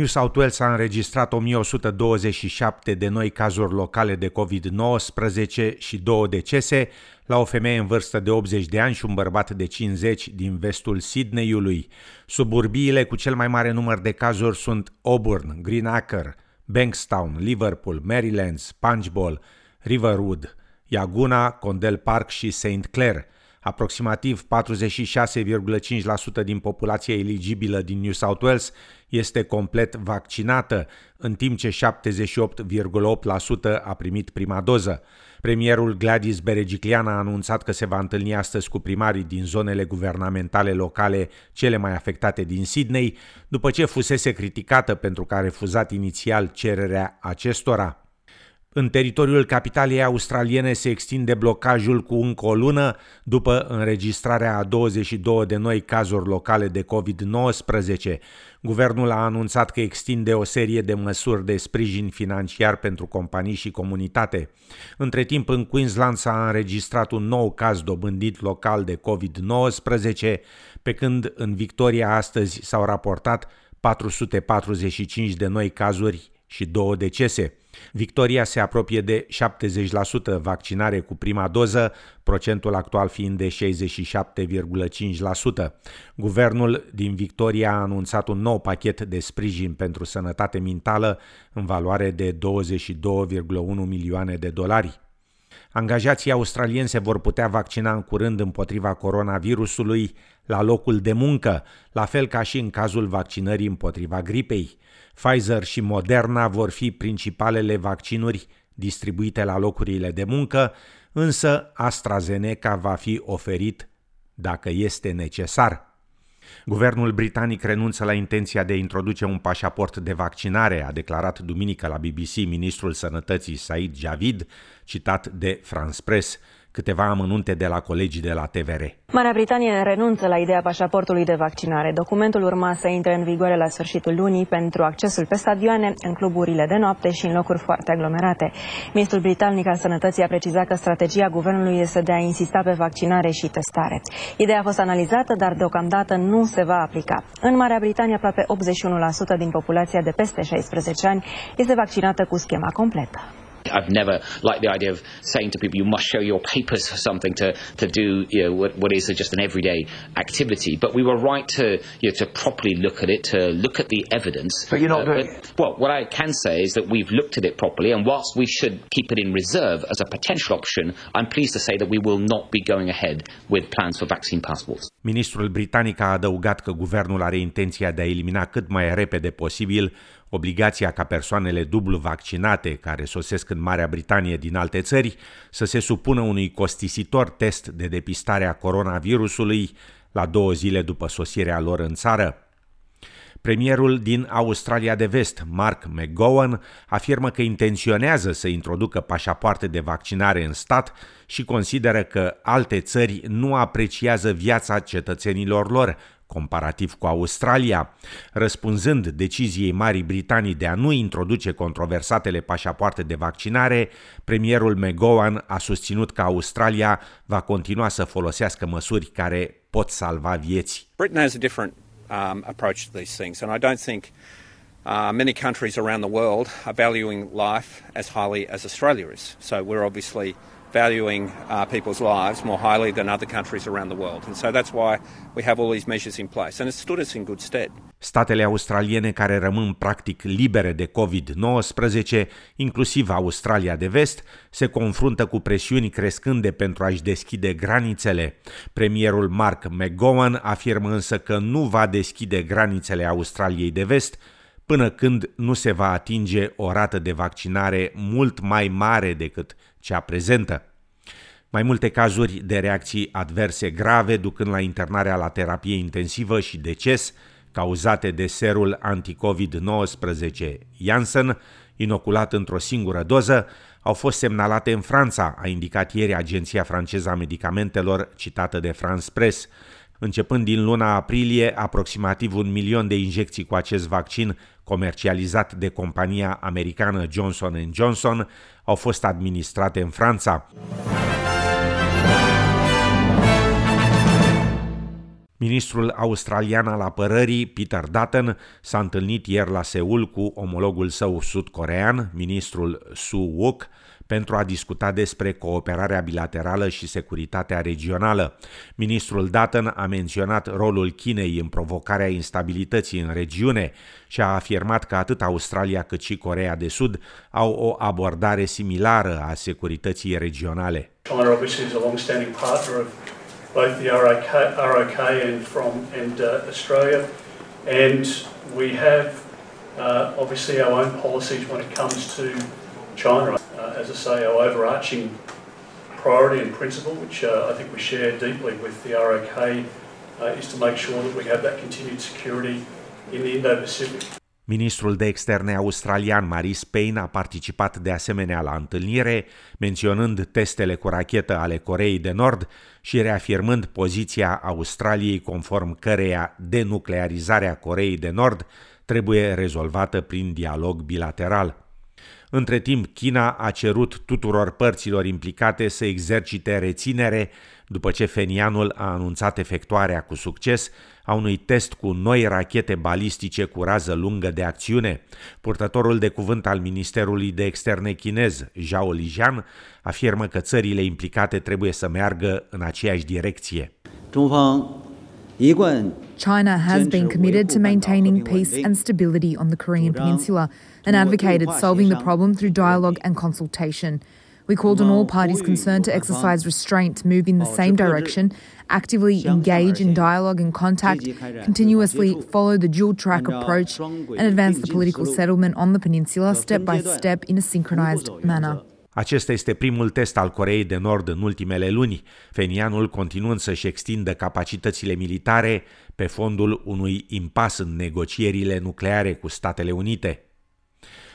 New South Wales a înregistrat 1127 de noi cazuri locale de COVID-19 și două decese la o femeie în vârstă de 80 de ani și un bărbat de 50 din vestul Sydneyului. Suburbiile cu cel mai mare număr de cazuri sunt Auburn, Greenacre, Bankstown, Liverpool, Marylands, Punchbowl, Riverwood, Yaguna, Condell Park și St. Clair – Aproximativ 46,5% din populația eligibilă din New South Wales este complet vaccinată, în timp ce 78,8% a primit prima doză. Premierul Gladys Berejiklian a anunțat că se va întâlni astăzi cu primarii din zonele guvernamentale locale cele mai afectate din Sydney, după ce fusese criticată pentru că a refuzat inițial cererea acestora. În teritoriul capitalei australiene se extinde blocajul cu încă o lună după înregistrarea a 22 de noi cazuri locale de COVID-19. Guvernul a anunțat că extinde o serie de măsuri de sprijin financiar pentru companii și comunitate. Între timp, în Queensland s-a înregistrat un nou caz dobândit local de COVID-19, pe când în Victoria astăzi s-au raportat 445 de noi cazuri și două decese. Victoria se apropie de 70% vaccinare cu prima doză, procentul actual fiind de 67,5%. Guvernul din Victoria a anunțat un nou pachet de sprijin pentru sănătate mentală în valoare de 22,1 milioane de dolari. Angajații australieni se vor putea vaccina în curând împotriva coronavirusului la locul de muncă, la fel ca și în cazul vaccinării împotriva gripei. Pfizer și Moderna vor fi principalele vaccinuri distribuite la locurile de muncă, însă AstraZeneca va fi oferit dacă este necesar. Guvernul britanic renunță la intenția de a introduce un pașaport de vaccinare, a declarat duminică la BBC ministrul sănătății Said Javid, citat de France Press câteva amănunte de la colegii de la TVR. Marea Britanie renunță la ideea pașaportului de vaccinare. Documentul urma să intre în vigoare la sfârșitul lunii pentru accesul pe stadioane, în cluburile de noapte și în locuri foarte aglomerate. Ministrul britanic al sănătății a precizat că strategia guvernului este de a insista pe vaccinare și testare. Ideea a fost analizată, dar deocamdată nu se va aplica. În Marea Britanie, aproape 81% din populația de peste 16 ani este vaccinată cu schema completă. I've never liked the idea of saying to people you must show your papers or something to, to do you know, what, what is just an everyday activity. But we were right to you know, to properly look at it, to look at the evidence. But you're not uh, doing but, Well, what I can say is that we've looked at it properly, and whilst we should keep it in reserve as a potential option, I'm pleased to say that we will not be going ahead with plans for vaccine passports. Ministrul britanic a adăugat că guvernul are intenția de a elimina cât mai repede posibil obligația ca persoanele dublu vaccinate care sosesc în Marea Britanie din alte țări să se supună unui costisitor test de depistare a coronavirusului la două zile după sosirea lor în țară. Premierul din Australia de Vest, Mark McGowan, afirmă că intenționează să introducă pașapoarte de vaccinare în stat și consideră că alte țări nu apreciază viața cetățenilor lor, comparativ cu Australia. Răspunzând deciziei Marii Britanii de a nu introduce controversatele pașapoarte de vaccinare, premierul McGowan a susținut că Australia va continua să folosească măsuri care pot salva vieți. Britain has a different um, approach to these things and I don't think Uh, many countries around the world are valuing life as highly as Australia is. So we're obviously valuing uh, people's lives more highly than other countries around the world. And so that's why we have all these measures in place. And it stood us in good stead. Statele australiene care rămân practic libere de COVID-19, inclusiv Australia de Vest, se confruntă cu presiuni crescânde pentru a-și deschide granițele. Premierul Mark McGowan afirmă însă că nu va deschide granițele Australiei de Vest până când nu se va atinge o rată de vaccinare mult mai mare decât cea prezentă. Mai multe cazuri de reacții adverse grave ducând la internarea la terapie intensivă și deces cauzate de serul anti-COVID-19 Janssen, inoculat într-o singură doză, au fost semnalate în Franța, a indicat ieri Agenția franceză a medicamentelor citată de France Press. Începând din luna aprilie, aproximativ un milion de injecții cu acest vaccin comercializat de compania americană Johnson Johnson, au fost administrate în Franța. Ministrul australian al apărării, Peter Dutton, s-a întâlnit ieri la Seul cu omologul său sud-corean, ministrul Su Wook, pentru a discuta despre cooperarea bilaterală și securitatea regională. Ministrul Dutton a menționat rolul Chinei în provocarea instabilității în regiune și a afirmat că atât Australia cât și Corea de Sud au o abordare similară a securității regionale. China obviously is a long-standing partner of both the ROK, ROK and from and uh, Australia, and we have uh, obviously our own policies when it comes to China. Uh, as I say, our overarching priority and principle, which uh, I think we share deeply with the ROK, uh, is to make sure that we have that continued security in the Indo-Pacific. Ministrul de externe australian Maris Payne a participat de asemenea la întâlnire, menționând testele cu rachetă ale Coreei de Nord și reafirmând poziția Australiei conform căreia denuclearizarea Coreei de Nord trebuie rezolvată prin dialog bilateral. Între timp, China a cerut tuturor părților implicate să exercite reținere după ce Fenianul a anunțat efectuarea cu succes a unui test cu noi rachete balistice cu rază lungă de acțiune. Purtătorul de cuvânt al Ministerului de Externe chinez, Zhao Lijian, afirmă că țările implicate trebuie să meargă în aceeași direcție. China has been committed to maintaining peace and stability on the Korean Peninsula and advocated solving the problem through dialogue and consultation. We called on all parties concerned to exercise restraint, move in the same direction, actively engage in dialogue and contact, continuously follow the dual track approach, and advance the political settlement on the peninsula step by step in a synchronized manner. Acesta este primul test al Coreei de Nord în ultimele luni, Fenianul continuând să-și extindă capacitățile militare pe fondul unui impas în negocierile nucleare cu Statele Unite.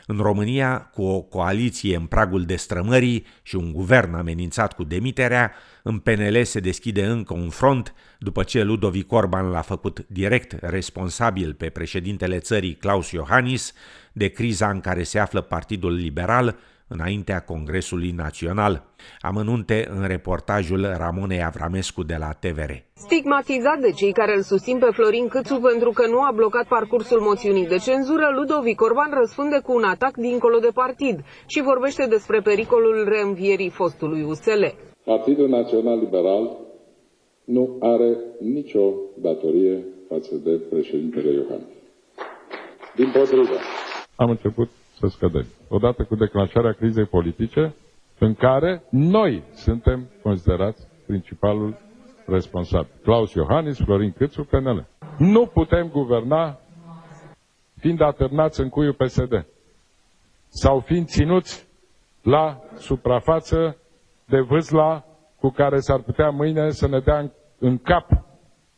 În România, cu o coaliție în pragul destrămării și un guvern amenințat cu demiterea, în PNL se deschide încă un front după ce Ludovic Orban l-a făcut direct responsabil pe președintele țării Claus Iohannis de criza în care se află Partidul Liberal înaintea Congresului Național. Amănunte în reportajul Ramonei Avramescu de la TVR. Stigmatizat de cei care îl susțin pe Florin Câțu pentru că nu a blocat parcursul moțiunii de cenzură, Ludovic Orban răspunde cu un atac dincolo de partid și vorbește despre pericolul reînvierii fostului USL. Partidul Național Liberal nu are nicio datorie față de președintele Iohannis. Din potrivă. Am început să scădem. Odată cu declanșarea crizei politice, în care noi suntem considerați principalul responsabil. Claus Iohannis, Florin Câțu, PNL. Nu putem guverna fiind atârnați în cuiul PSD sau fiind ținuți la suprafață de vâsla cu care s-ar putea mâine să ne dea în cap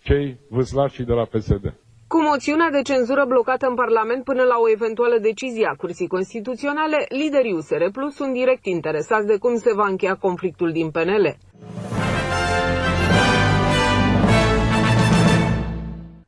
cei vâslași de la PSD. Cu moțiunea de cenzură blocată în Parlament până la o eventuală decizie a Curții Constituționale, liderii USR Plus sunt direct interesați de cum se va încheia conflictul din PNL.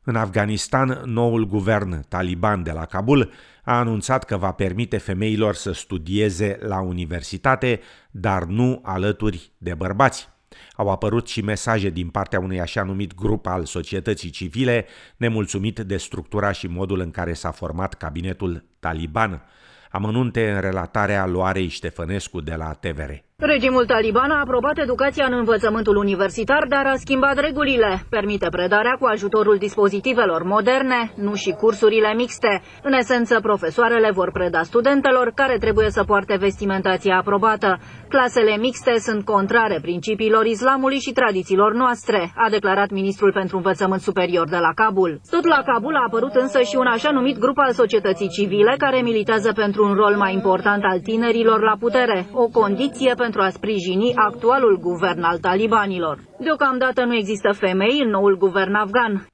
În Afganistan, noul guvern taliban de la Kabul a anunțat că va permite femeilor să studieze la universitate, dar nu alături de bărbați. Au apărut și mesaje din partea unui așa numit grup al societății civile, nemulțumit de structura și modul în care s-a format cabinetul taliban. Amănunte în relatarea Loarei Ștefănescu de la TVR. Regimul taliban a aprobat educația în învățământul universitar, dar a schimbat regulile. Permite predarea cu ajutorul dispozitivelor moderne, nu și cursurile mixte. În esență, profesoarele vor preda studentelor care trebuie să poarte vestimentația aprobată. Clasele mixte sunt contrare principiilor islamului și tradițiilor noastre, a declarat ministrul pentru învățământ superior de la Kabul. Tot la Kabul a apărut însă și un așa numit grup al societății civile care militează pentru un rol mai important al tinerilor la putere, o condiție pentru pentru a sprijini actualul guvern al talibanilor. Deocamdată nu există femei în noul guvern afgan.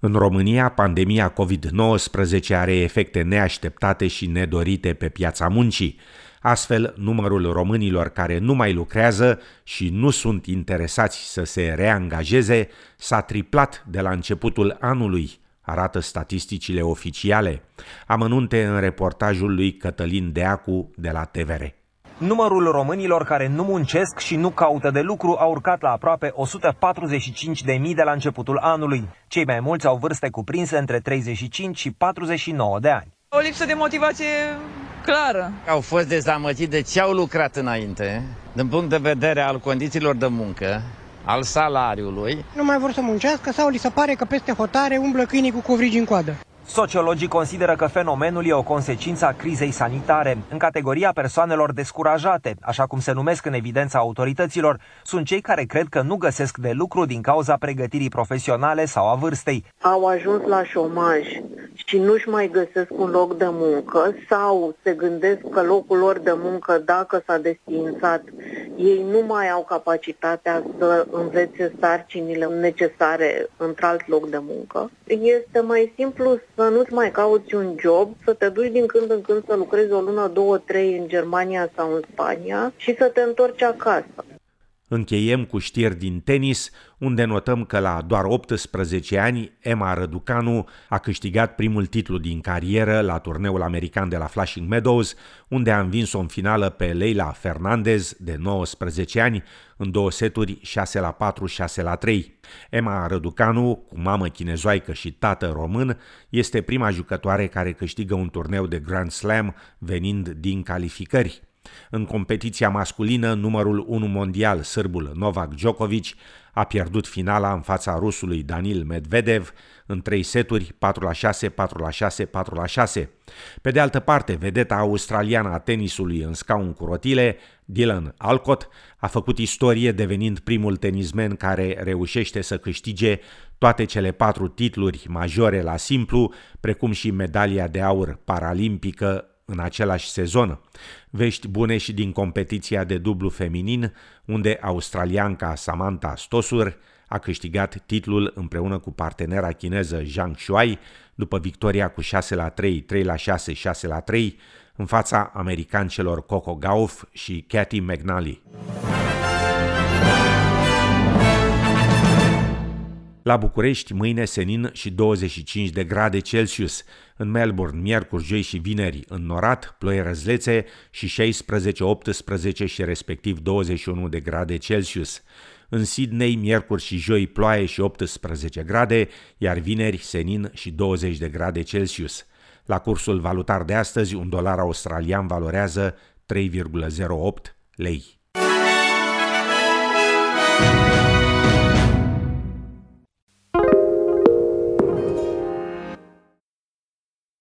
În România, pandemia COVID-19 are efecte neașteptate și nedorite pe piața muncii. Astfel, numărul românilor care nu mai lucrează și nu sunt interesați să se reangajeze s-a triplat de la începutul anului, arată statisticile oficiale. Amănunte în reportajul lui Cătălin Deacu de la TVR. Numărul românilor care nu muncesc și nu caută de lucru a urcat la aproape 145.000 de la începutul anului. Cei mai mulți au vârste cuprinse între 35 și 49 de ani. O lipsă de motivație clară. Au fost dezamăgiți de ce au lucrat înainte, din punct de vedere al condițiilor de muncă, al salariului. Nu mai vor să muncească sau li se pare că peste hotare umblă câinii cu covrigi în coadă. Sociologii consideră că fenomenul e o consecință a crizei sanitare. În categoria persoanelor descurajate, așa cum se numesc în evidența autorităților, sunt cei care cred că nu găsesc de lucru din cauza pregătirii profesionale sau a vârstei. Au ajuns la șomaj și nu-și mai găsesc un loc de muncă sau se gândesc că locul lor de muncă, dacă s-a desfințat, ei nu mai au capacitatea să învețe sarcinile necesare într-alt loc de muncă. Este mai simplu să nu-ți mai cauți un job, să te duci din când în când să lucrezi o lună, două, trei în Germania sau în Spania și să te întorci acasă. Încheiem cu știri din tenis, unde notăm că la doar 18 ani Emma Răducanu a câștigat primul titlu din carieră la turneul american de la Flushing Meadows, unde a învins-o în finală pe Leila Fernandez, de 19 ani, în două seturi 6 la 4, 6 la 3. Emma Răducanu, cu mamă chinezoaică și tată român, este prima jucătoare care câștigă un turneu de Grand Slam venind din calificări. În competiția masculină, numărul 1 mondial, sârbul Novak Djokovic, a pierdut finala în fața rusului Danil Medvedev în trei seturi 4 la 6, 4 la 6, 4 la 6. Pe de altă parte, vedeta australiană a tenisului în scaun cu rotile, Dylan Alcott, a făcut istorie devenind primul tenismen care reușește să câștige toate cele patru titluri majore la simplu, precum și medalia de aur paralimpică în același sezon. Vești bune și din competiția de dublu feminin, unde australianca Samantha Stosur a câștigat titlul împreună cu partenera chineză Zhang Shuai după victoria cu 6 la 3, 3 la 6, 6 la 3 în fața americancelor Coco Gauff și Cathy McNally. La București, mâine senin și 25 de grade Celsius. În Melbourne, miercuri, joi și vineri, norat, ploi răzlețe și 16, 18 și respectiv 21 de grade Celsius. În Sydney, miercuri și joi, ploaie și 18 grade, iar vineri, senin și 20 de grade Celsius. La cursul valutar de astăzi, un dolar australian valorează 3,08 lei.